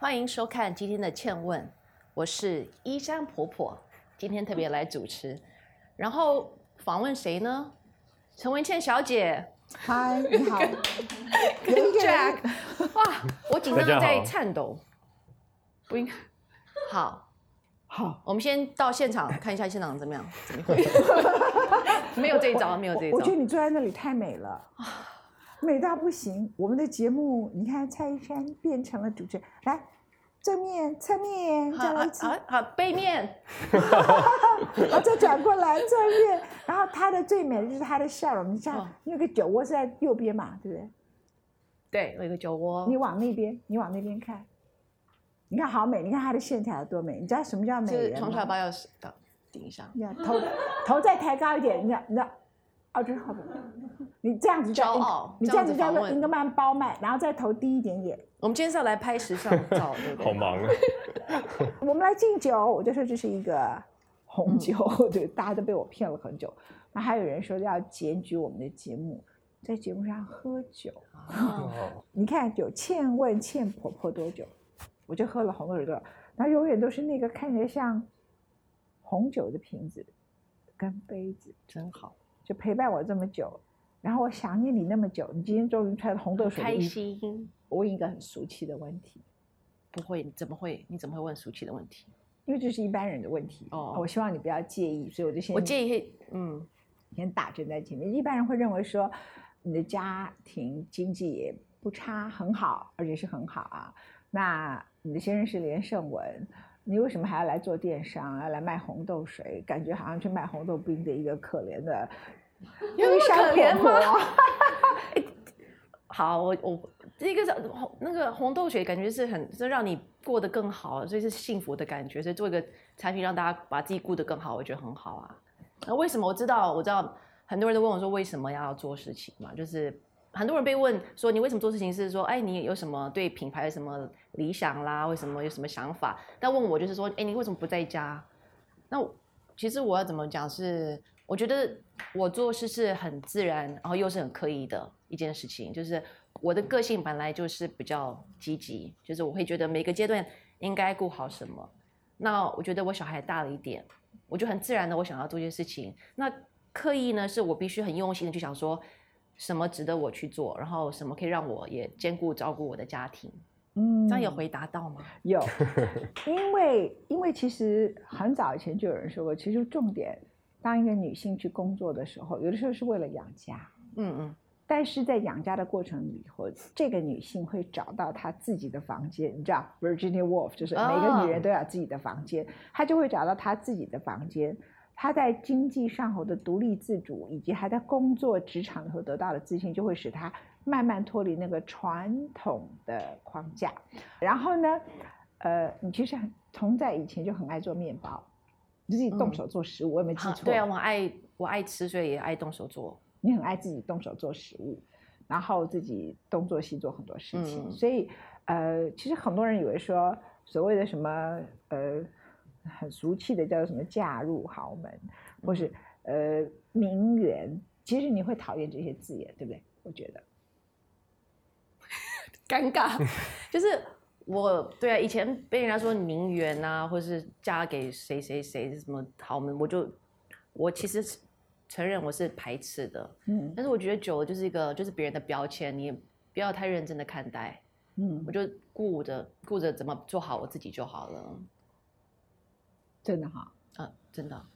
欢迎收看今天的《倩问》，我是依山婆婆，今天特别来主持，然后访问谁呢？陈文倩小姐嗨，你好，跟 Jack，哇，我紧张的在颤抖，不应该。好，好，我们先到现场看一下现场怎么样？怎么会？没有这一招，没有这一招我觉。得你坐在那里太美了，美到不行。我们的节目，你看蔡依珊变成了主持人，来正面、侧面，再好来一次，好好，背面 然后再转过来正面，然后她的最美的就是她的笑容。你像哦那个酒窝是在右边嘛，对不对？对，有一个酒窝你，往那边，你往那边看，你看好美，你看她的线条有多美。你知道什么叫美就是人吗？从小把钥匙到顶上。你看头头再抬高一点，你看，你知道，哦，这是好的。你这样子叫骄傲你这样子叫做英格曼包麦，然后再头低一点点。我们今天是要来拍时尚照，对不对？好忙啊！我们来敬酒，我就说这是一个红酒，嗯对，大家都被我骗了很久。那还有人说要检举我们的节目，在节目上喝酒。哦 你看有欠问欠婆婆多久，我就喝了红酒多少，然后永远都是那个看起来像红酒的瓶子跟杯子。真好，就陪伴我这么久，然后我想念你那么久，你今天终于穿红豆水的开。心。我问一个很俗气的问题，不会，你怎么会？你怎么会问俗气的问题？因为这是一般人的问题，哦我希望你不要介意，所以我就先我介意，嗯，先打针在前面。一般人会认为说，你的家庭经济也不差，很好，而且是很好啊。那你的先生是连胜文，你为什么还要来做电商，要来卖红豆水？感觉好像去卖红豆冰的一个可怜的有那么悲伤可怜婆婆。好，我我这个是红那个红豆水，感觉是很是让你过得更好，所以是幸福的感觉。所以做一个产品让大家把自己顾得更好，我觉得很好啊。那为什么我知道？我知道很多人都问我说为什么要做事情嘛，就是很多人被问说你为什么做事情，是说哎你有什么对品牌有什么理想啦，为什么有什么想法？但问我就是说哎你为什么不在家？那其实我要怎么讲是，我觉得我做事是很自然，然后又是很刻意的一件事情。就是我的个性本来就是比较积极，就是我会觉得每个阶段应该顾好什么。那我觉得我小孩大了一点，我就很自然的我想要做一些事情。那刻意呢，是我必须很用心的去想说，什么值得我去做，然后什么可以让我也兼顾照顾我的家庭。嗯这样有回答到吗？有，因为因为其实很早以前就有人说过，其实重点，当一个女性去工作的时候，有的时候是为了养家，嗯嗯，但是在养家的过程里头，这个女性会找到她自己的房间，你知道，Virginia Woolf 就是每个女人都有自己的房间，她就会找到她自己的房间。她在经济上头的独立自主，以及她在工作职场里头得到的自信，就会使她慢慢脱离那个传统的框架。然后呢，呃，你其实很从在以前就很爱做面包，你自己动手做食物，我有没有记错？好对啊，我爱我爱吃，所以也爱动手做。你很爱自己动手做食物，然后自己东做西做很多事情，嗯。所以呃，其实很多人以为说所谓的什么呃很俗气的叫做什么嫁入豪门，或是呃名媛，其实你会讨厌这些字眼，对不对？我觉得，尴尬，就是我对啊，以前被人家说名媛啊，或是嫁给谁谁谁什么豪门，我就我其实是承认我是排斥的，嗯。但是我觉得久了就是一个就是别人的标签，你也不要太认真的看待，嗯。我，就顾着顾着怎么做好我自己就好了，真的哈，啊，真的，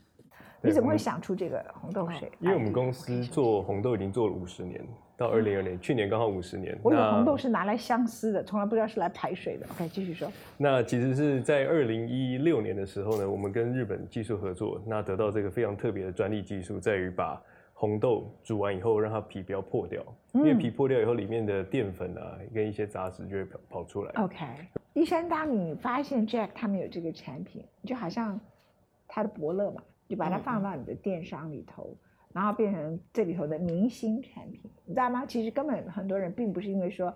你怎么会想出这个红豆水？因为我们公司做红豆已经做了五十年，到二零二年，去年刚好五十年。我以为红豆是拿来相思的，从来不知道是来排水的。OK，继续说。那其实是在二零一六年的时候呢，我们跟日本技术合作，那得到这个非常特别的专利技术，在于把红豆煮完以后，让它皮不要破掉，因为嗯皮破掉以后，里面的淀粉啊跟一些杂质就会跑跑出来。OK，一山当你发现 Jack 他们有这个产品，就好像他的伯乐嘛，你把它嗯放到你的电商里头，然后变成这里头的明星产品，你知道吗？其实根本很多人并不是因为说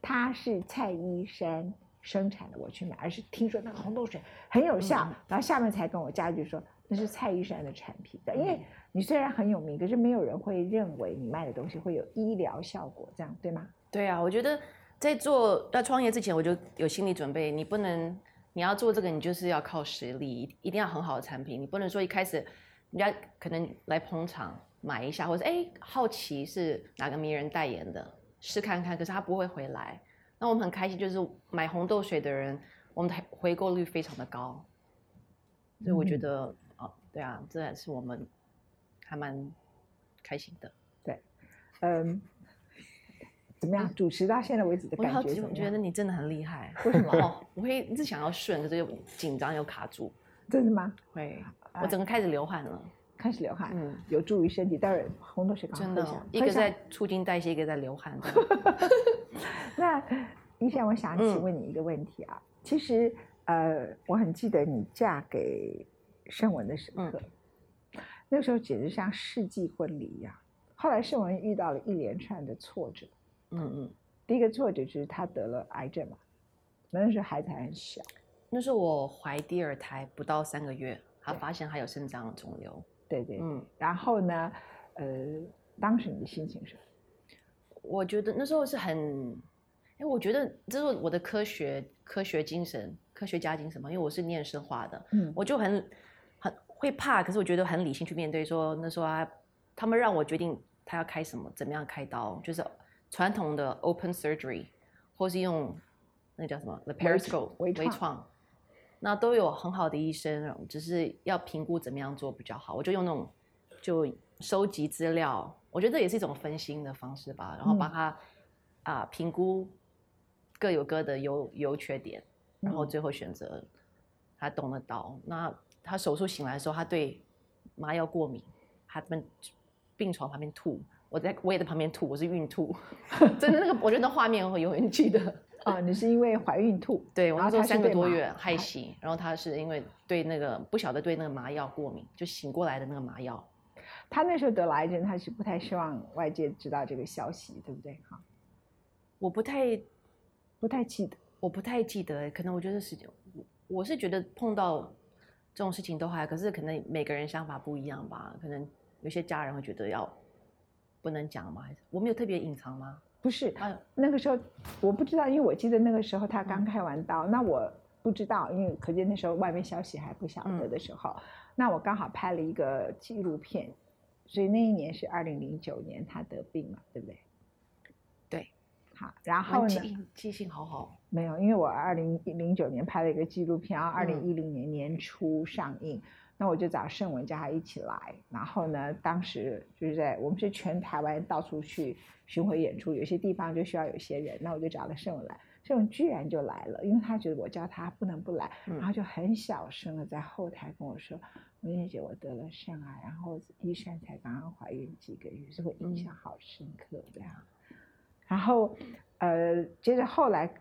它是蔡依珊生产的我去买，而是听说那个红豆水很有效，嗯然后下面才跟我加一句说那是蔡依珊的产品的，因为你虽然很有名，可是没有人会认为你卖的东西会有医疗效果，这样对吗？对啊，我觉得在做在创业之前，我就有心理准备，你不能你要做这个，你就是要靠实力，一定要很好的产品，你不能说一开始人家可能来捧场买一下，或者哎好奇是哪个名人代言的，试看看，可是他不会回来。那我们很开心，就是买红豆水的人，我们的回购率非常的高，所以我觉得哦，对啊，这也是我们还蛮开心的。对，嗯。怎么样？主持到现在为止的感觉我觉得你真的很厉害。为什么？哦，我会一直想要顺，可是又紧张又卡住。真的吗？会，我整个开始流汗了。开始流汗，嗯，有助于身体。待会儿红豆水刚真的，一个在促进代谢，一个在流汗。那以前我想请问你一个问题啊，其实呃，我很记得你嫁给盛文的时刻，那时候简直像世纪婚礼一样。后来盛文遇到了一连串的挫折。嗯嗯，第一个挫折就是他得了癌症嘛，那时候孩子还很小，那时候我怀第二胎不到三个月，他发现还有肾脏肿瘤。对对，嗯，然后呢，呃，当时你的心情是？我觉得那时候是很，哎，我觉得这是我的科学科学精神，科学家精神嘛，因为我是念生化的，嗯，我就很很会怕，可是我觉得很理性去面对，说那时候啊，他们让我决定他要开什么，怎么样开刀，就是。传统的 open surgery，或是用那叫什么 the periscope 微创，那都有很好的医生，只是要评估怎么样做比较好。我就用那种就收集资料，我觉得这也是一种分心的方式吧。然后帮他啊评估各有各的优优缺点，然后最后选择他动了刀。那他手术醒来的时候，他对麻药过敏，他们病床旁边吐。我在我也在旁边吐，我是孕吐，真的那个，我觉得那画面会永远记得。啊，你是因为怀孕吐？对，我那时候三个多月害喜，然后他是因为对那个不晓得对那个麻药过敏，就醒过来的那个麻药。他那时候得了癌症，他是不太希望外界知道这个消息，对不对？哈，我不太不太记得，我不太记得，可能我觉得是，我是觉得碰到这种事情都还，可是可能每个人想法不一样吧，可能有些家人会觉得要。不能讲吗？还是我没有特别隐藏吗？不是，那个时候我不知道，因为我记得那个时候他刚开完刀，那我不知道，因为可见那时候外面消息还不晓得的时候，那我刚好拍了一个纪录片，所以那一年是二零零九年他得病了，对不对？对，好，然后呢？记性好好。没有，因为我二零零九年拍了一个纪录片，然后二零一零年年初上映。那我就找盛文叫他一起来，然后呢，当时就是在我们是全台湾到处去巡回演出，有些地方就需要有些人，那我就找了盛文来，盛文居然就来了，因为他觉得我叫他不能不来，然后就很小声的在后台跟我说：“文燕姐，我得了肾癌，然后医生才刚刚怀孕几个月，所以我印象好深刻这样。”然后，呃，接着后来，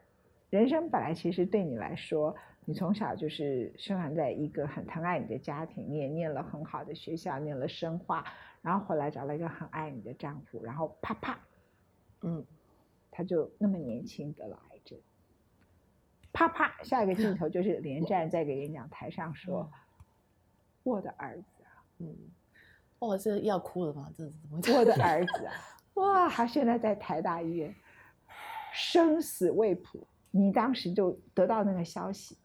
人生本来其实对你来说。你从小就是生长在一个很疼爱你的家庭，你也念了很好的学校，念了生化，然后回来找了一个很爱你的丈夫，然后啪啪，嗯，他就那么年轻得了癌症，啪啪，下一个镜头就是 连战在给演讲台上说：“我的儿子啊，嗯，哦，这要哭了吗？这是怎么？我的儿 子啊，哇，他现在在台大医院，生死未卜，你当时就得到那个消息。”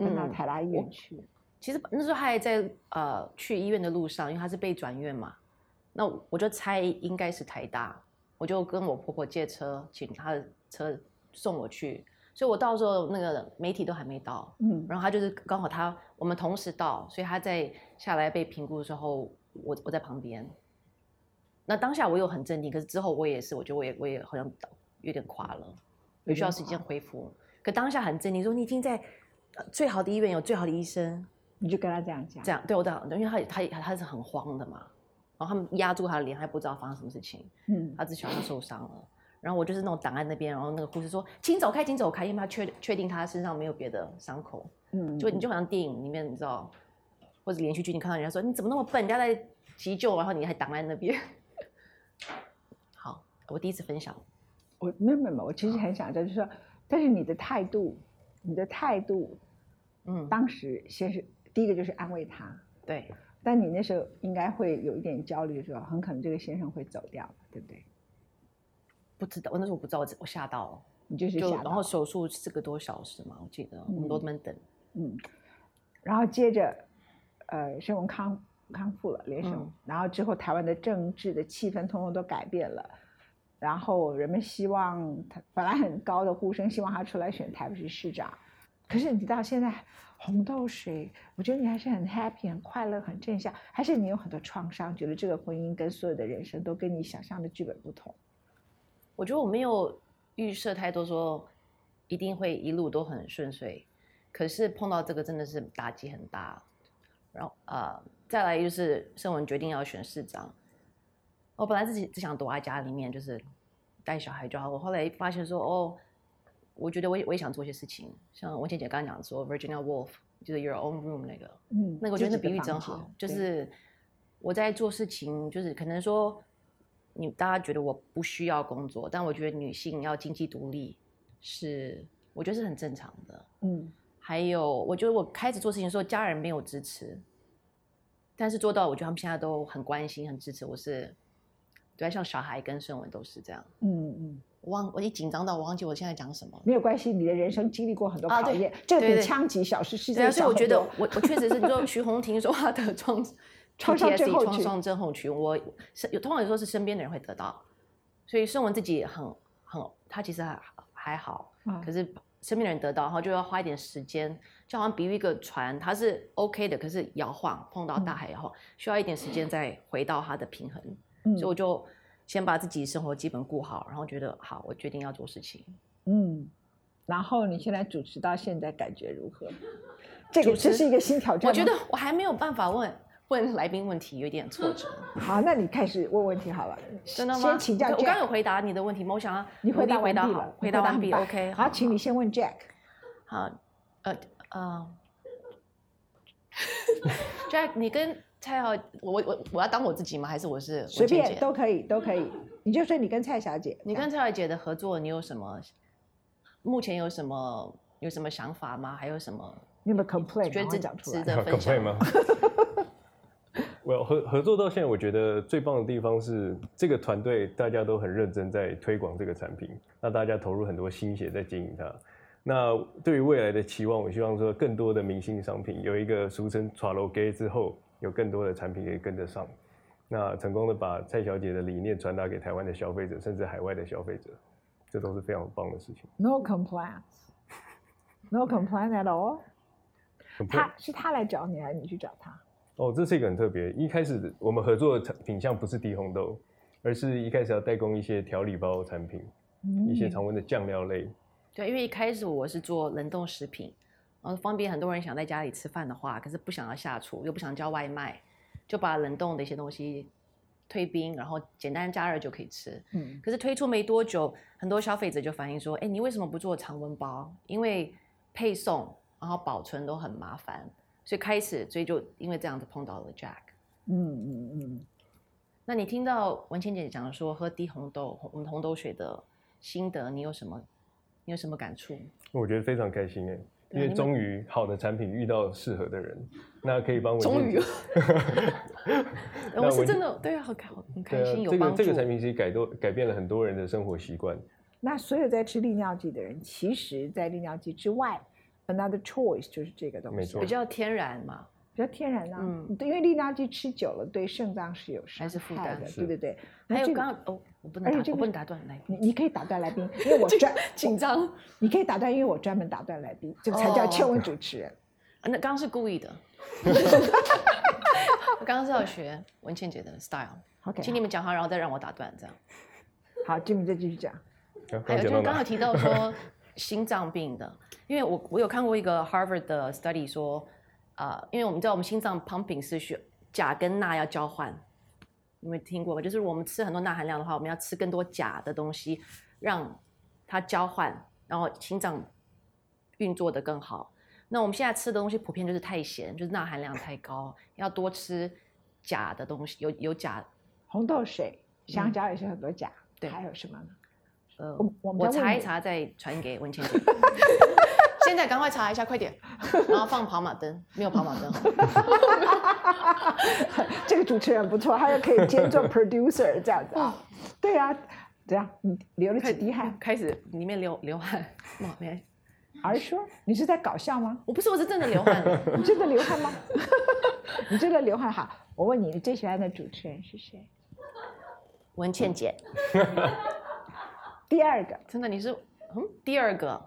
搬到台大医院去，其实那时候他还在呃去医院的路上，因为他是被转院嘛。那我就猜应该是台大，我就跟我婆婆借车，请她的车送我去。所以我到时候那个媒体都还没到，嗯，然后他就是刚好他我们同时到，所以他在下来被评估的时候，我我在旁边。那当下我又很镇定，可是之后我也是，我觉得我也我也好像有点垮了，有需要时间恢复。可当下很镇定，说你已经在。最好的医院有最好的医生，你就跟他这样讲。这样对我这样，因为他他他是很慌的嘛，然后他们压住他的脸，还不知道发生什么事情。嗯，他只晓得他受伤了。然后我就是那种挡在那边，然后那个护士说：“请走开，请走开，因为他确确定他身上没有别的伤口。”嗯，就你就好像电影里面你知道，或者连续剧，你看到人家说：“你怎么那么笨？人家在急救，然后你还挡在那边。”好，我第一次分享。我没有没有，我其实很想就是说，但是你的态度。你的态度，嗯，当时先是第一个就是安慰他，对，但你那时候应该会有一点焦虑，是吧？很可能这个先生会走掉，对不对？不知道，我那时候我不知道，我我吓到了，你就是就吓到了然后手术四个多小时嘛，我记得我们都在那等。嗯，然后接着，呃，生文康康复了，连胜，嗯然后之后台湾的政治的气氛通通都改变了，然后人们希望他本来很高的呼声，希望他出来选台北市市长，可是你知道现在红豆水，我觉得你还是很 happy、很快乐、很正向，还是你有很多创伤，觉得这个婚姻跟所有的人生都跟你想象的剧本不同。我觉得我没有预设太多说一定会一路都很顺遂，可是碰到这个真的是打击很大。然后呃，再来就是盛文决定要选市长，我本来自己只想躲在家里面，就是带小孩就好。我后来发现说，哦，我觉得我也我也想做一些事情，像文倩姐刚刚讲说 Virginia Woolf 就是 Your Own Room 那个，嗯，那个我觉得那比喻真好就是我在做事情，就是可能说你大家觉得我不需要工作，但我觉得女性要经济独立是我觉得是很正常的。嗯还有，我觉得我开始做事情的时候，家人没有支持，但是做到，我觉得他们现在都很关心、很支持。我是对，像小孩跟盛文都是这样。嗯嗯。我忘，我一紧张到我忘记我现在讲什么了。没有关系，你的人生经历过很多考验，这个比枪击小事世对啊，界小所以我觉得。我我确实是，你说徐宏婷说话的创 创伤症 PTSD 候群创伤症候群，我是有通常有时候是身边的人会得到，所以盛文自己很很，他其实还还好，嗯可是身边的人得到，然后就要花一点时间，就好像比喻一个船，它是 OK 的，可是摇晃碰到大海摇晃，需要一点时间再回到它的平衡，嗯所以我就先把自己生活基本顾好，然后觉得好，我决定要做事情。嗯，然后你现在主持到现在感觉如何？这个这是一个新挑战。我觉得我还没有办法问问来宾问题，有点挫折。好，那你开始问问题好了。真的吗？先请教我我刚有回答你的问题吗？我想要你回答回答好回答完毕。OK，好，请你先问 Jack。好，呃呃，Jack，你跟蔡浩，我我我要当我自己吗？还是我是随便都可以，都可以。你就说你跟蔡小姐，你跟蔡小姐的合作，你有什么？目前有什么有什么想法吗？还有什么你有没有 complain？赶觉得值快讲出来。值得 分 complain 吗？我合合作到现在，我觉得最棒的地方是这个团队大家都很认真在推广这个产品，那大家投入很多心血在经营它。那对于未来的期望，我希望说更多的明星商品有一个俗称 t r a l o gay 之后，有更多的产品可以跟得上。那成功的把蔡小姐的理念传达给台湾的消费者，甚至海外的消费者，这都是非常棒的事情。No complaints. No complaint at all. 他是他来找你，还是你去找他？哦，这是一个很特别。一开始我们合作的产品项不是低红豆，而是一开始要代工一些调理包产品，一些嗯常温的酱料类。对，因为一开始我是做冷冻食品，然后方便很多人想在家里吃饭的话，可是不想要下厨，又不想叫外卖，就把冷冻的一些东西退冰，然后简单加热就可以吃。嗯可是推出没多久，很多消费者就反映说：“哎，你为什么不做常温包？因为配送然后保存都很麻烦。”所以开始，所以就因为这样子碰到了 Jack。嗯嗯嗯，那你听到文倩姐讲说喝低红豆红红豆水的心得，你有什么？你有什么感触？我觉得非常开心哎，因为终于好的产品遇到适合的人，那可以帮 我终于，那我是真的对啊，好开很开心，有这帮助。个这个产品其实改多改变了很多人的生活习惯。那所有在吃利尿剂的人，其实在利尿剂之外，another choice 就是这个东西，比较天然嘛，比较天然啊。嗯对，因为利尿剂吃久了对肾脏是有伤还是负担害的，对对对。还有刚刚哦，我不能打，而且这个我不能打断来宾，你你可以打断来宾，因为 我专 紧张。你可以打断，因为我专门打断来宾，这个才叫哦劝问主持人。啊那刚刚是故意的，我刚刚是要学文倩姐的 style，OK，请你们讲话，然后再让我打断，这样。好，Jimmy 再继续讲。还有就是刚？刚刚有提到说心脏病的，因为我我有看过一个 Harvard 的 study 说，呃，因为我们知道我们心脏 pumping 是需钾跟钠要交换，你们听过吗？就是我们吃很多钠含量的话，我们要吃更多钾的东西，让它交换，然后心脏运作的更好。那我们现在吃的东西普遍就是太咸，就是钠含量太高，要多吃钾的东西，有有钾。红豆水、香蕉也是很多钾，嗯对还有什么呢？呃，我我查一查再传给文倩姐。现在赶快查一下，快点，然后放跑马灯，没有跑马灯。这个主持人不错，他又可以兼做 producer 这样子啊。对啊，怎样？你流了几滴汗？开始里面流流汗，哇，没，儿说你是在搞笑吗？我不是，我是真的流汗。你真的流汗吗？你真的流汗好。我问你，你最喜欢的主持人是谁？文倩姐。第二个，真的你是嗯，第二个，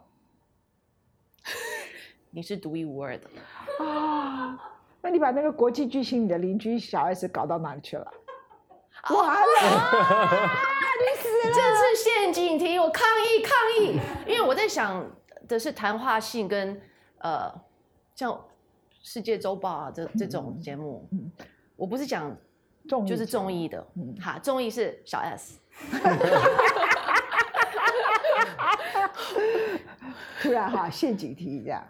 你是独一无二的啊。那你把那个国际巨星，你的邻居小 S 搞到哪里去了？完了，你死了！这是陷阱题，我抗议抗议！因为我在想的是谈话性跟呃，像世界周报啊这这种节目，我不是讲综就是综艺的，哈，综艺是小 S。突然哈，陷阱题这样，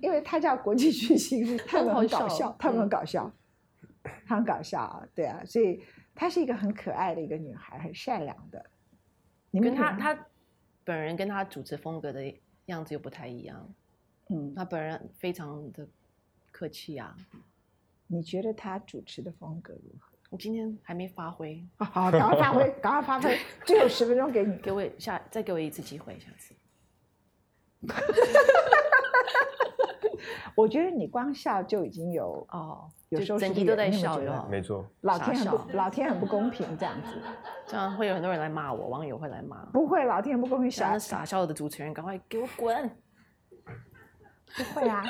因为他叫国际巨星，他们很搞笑，他们很搞笑。很搞笑啊，对啊，所以她是一个很可爱的一个女孩，很善良的。你跟她，她本人跟她主持风格的样子又不太一样。嗯，她本人非常的客气啊。你觉得她主持的风格如何？我今天还没发挥。好，赶快发挥，赶快发挥，最后十分钟给你，给我下，再给我一次机会，下次。我觉得你光笑就已经有哦，有时候整集都在笑，没错。老天很不，老天很不公平，这样子，这样会有很多人来骂我，网友会来骂。不会，老天很不公平，傻傻笑的主持人，赶快给我滚！不会啊，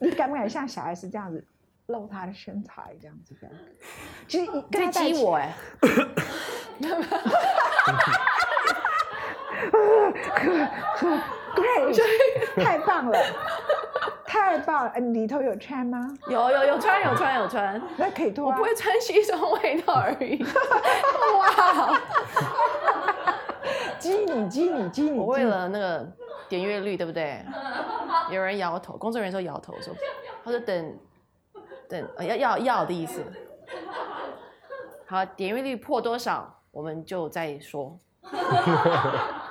你敢不敢像小 S 这样子露他的身材，这样子这样？其实你在激我哎！对，太棒了。太棒了！里头有穿吗？有有有穿有穿有穿，那可以脱。我不会穿西装外套而已。哇！激你激你激你！我为了那个点阅率，对不对？有人摇头，工作人员说摇头，说他说等等要要要的意思。好，点阅率破多少，我们就再说。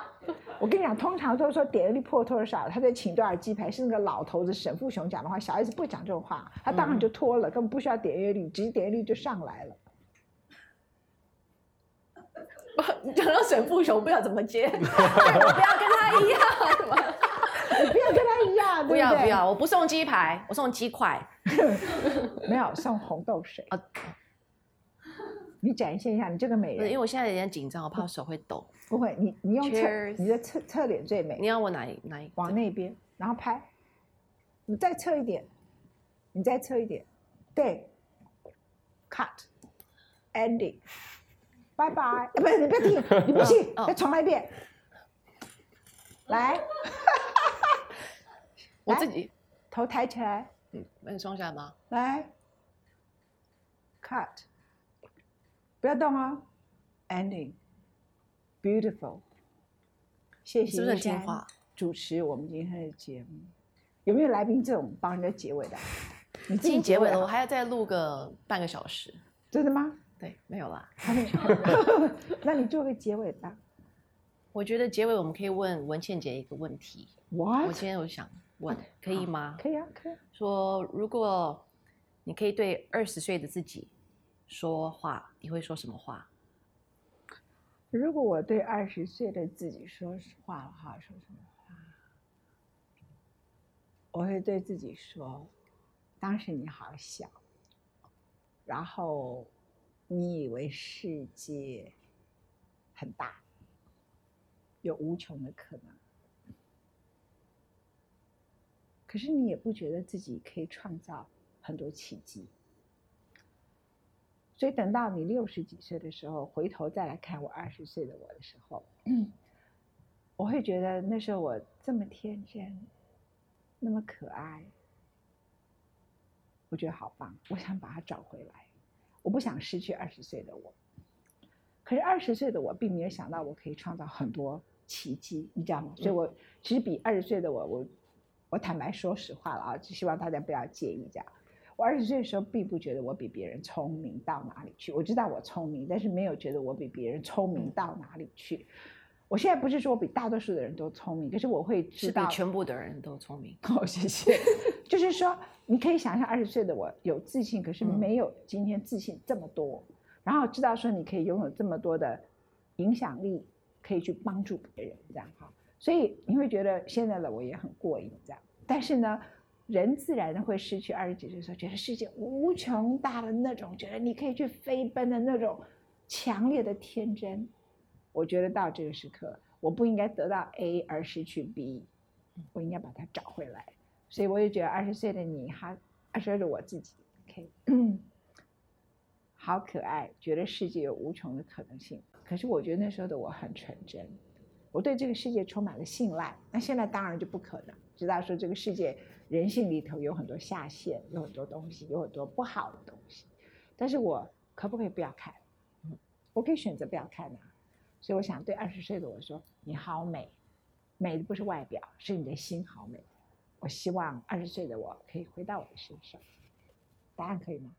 我跟你讲，通常都说点击率破多少，他在请多少鸡排，是那个老头子沈富雄讲的话，小孩子不会讲这种话，他当然就脱了，根本不需要点阅率，直接点阅率就上来了。讲到沈富雄，不知道怎么接，不要跟他一样，你不要跟他一样，不要不要，我不送鸡排，我送鸡块，没有送红豆水啊。你展现一下你这个美人，因为我现在有点紧张，我怕手会抖。不会，你你用侧，你的侧侧脸最美。你要我哪一哪一？往那边，然后拍。你再侧一点，你再侧一点，对。Cut，ending，拜拜。不是，你不要停，你不信，再重来一遍。来，我自己头抬起来。嗯，那你双下巴。来，Cut。不要动哦，ending，beautiful，谢谢是听话主持我们今天的节目，有没有来宾这种帮人家结尾的？你自己结尾了，我还要再录个半个小时。真的吗？对，没有啦。那你做个结尾吧。我觉得结尾我们可以问文倩姐一个问题。What？我今天我想问，可以吗？可以啊，可以。说如果你可以对二十岁的自己。说话你会说什么话？如果我对二十岁的自己说实话的话，说什么话？我会对自己说：当时你好小，然后你以为世界很大，有无穷的可能，可是你也不觉得自己可以创造很多奇迹。所以等到你六十几岁的时候，回头再来看我二十岁的我的时候，我会觉得那时候我这么天真，那么可爱，我觉得好棒。我想把它找回来，我不想失去二十岁的我。可是二十岁的我并没有想到我可以创造很多奇迹，你知道吗？所以我其实比二十岁的我，我我坦白说实话了啊，只希望大家不要介意这样。我二十岁的时候，并不觉得我比别人聪明到哪里去。我知道我聪明，但是没有觉得我比别人聪明到哪里去。我现在不是说我比大多数的人都聪明，可是我会知道比全部的人都聪明。好，谢谢。就是说，你可以想象二十岁的我有自信，可是没有今天自信这么多。然后知道说你可以拥有这么多的影响力，可以去帮助别人，这样哈。所以你会觉得现在的我也很过瘾，这样。但是呢，人自然会失去二十几岁的时候觉得世界无穷大的那种，觉得你可以去飞奔的那种强烈的天真。我觉得到这个时刻，我不应该得到 A 而失去 B，我应该把它找回来。所以我也觉得二十岁的你，哈，二十岁的我自己，OK，好可爱，觉得世界有无穷的可能性。可是我觉得那时候的我很纯真，我对这个世界充满了信赖。那现在当然就不可能，知道说这个世界人性里头有很多下限，有很多东西，有很多不好的东西。但是我可不可以不要看？嗯我可以选择不要看啊。所以我想对二十岁的我说：“你好美，美的不是外表，是你的心好美。”我希望二十岁的我可以回到我的身上。答案可以吗？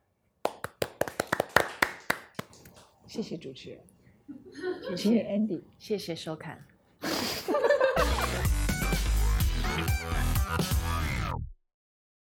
谢谢主持人，请你 Andy，谢谢收看。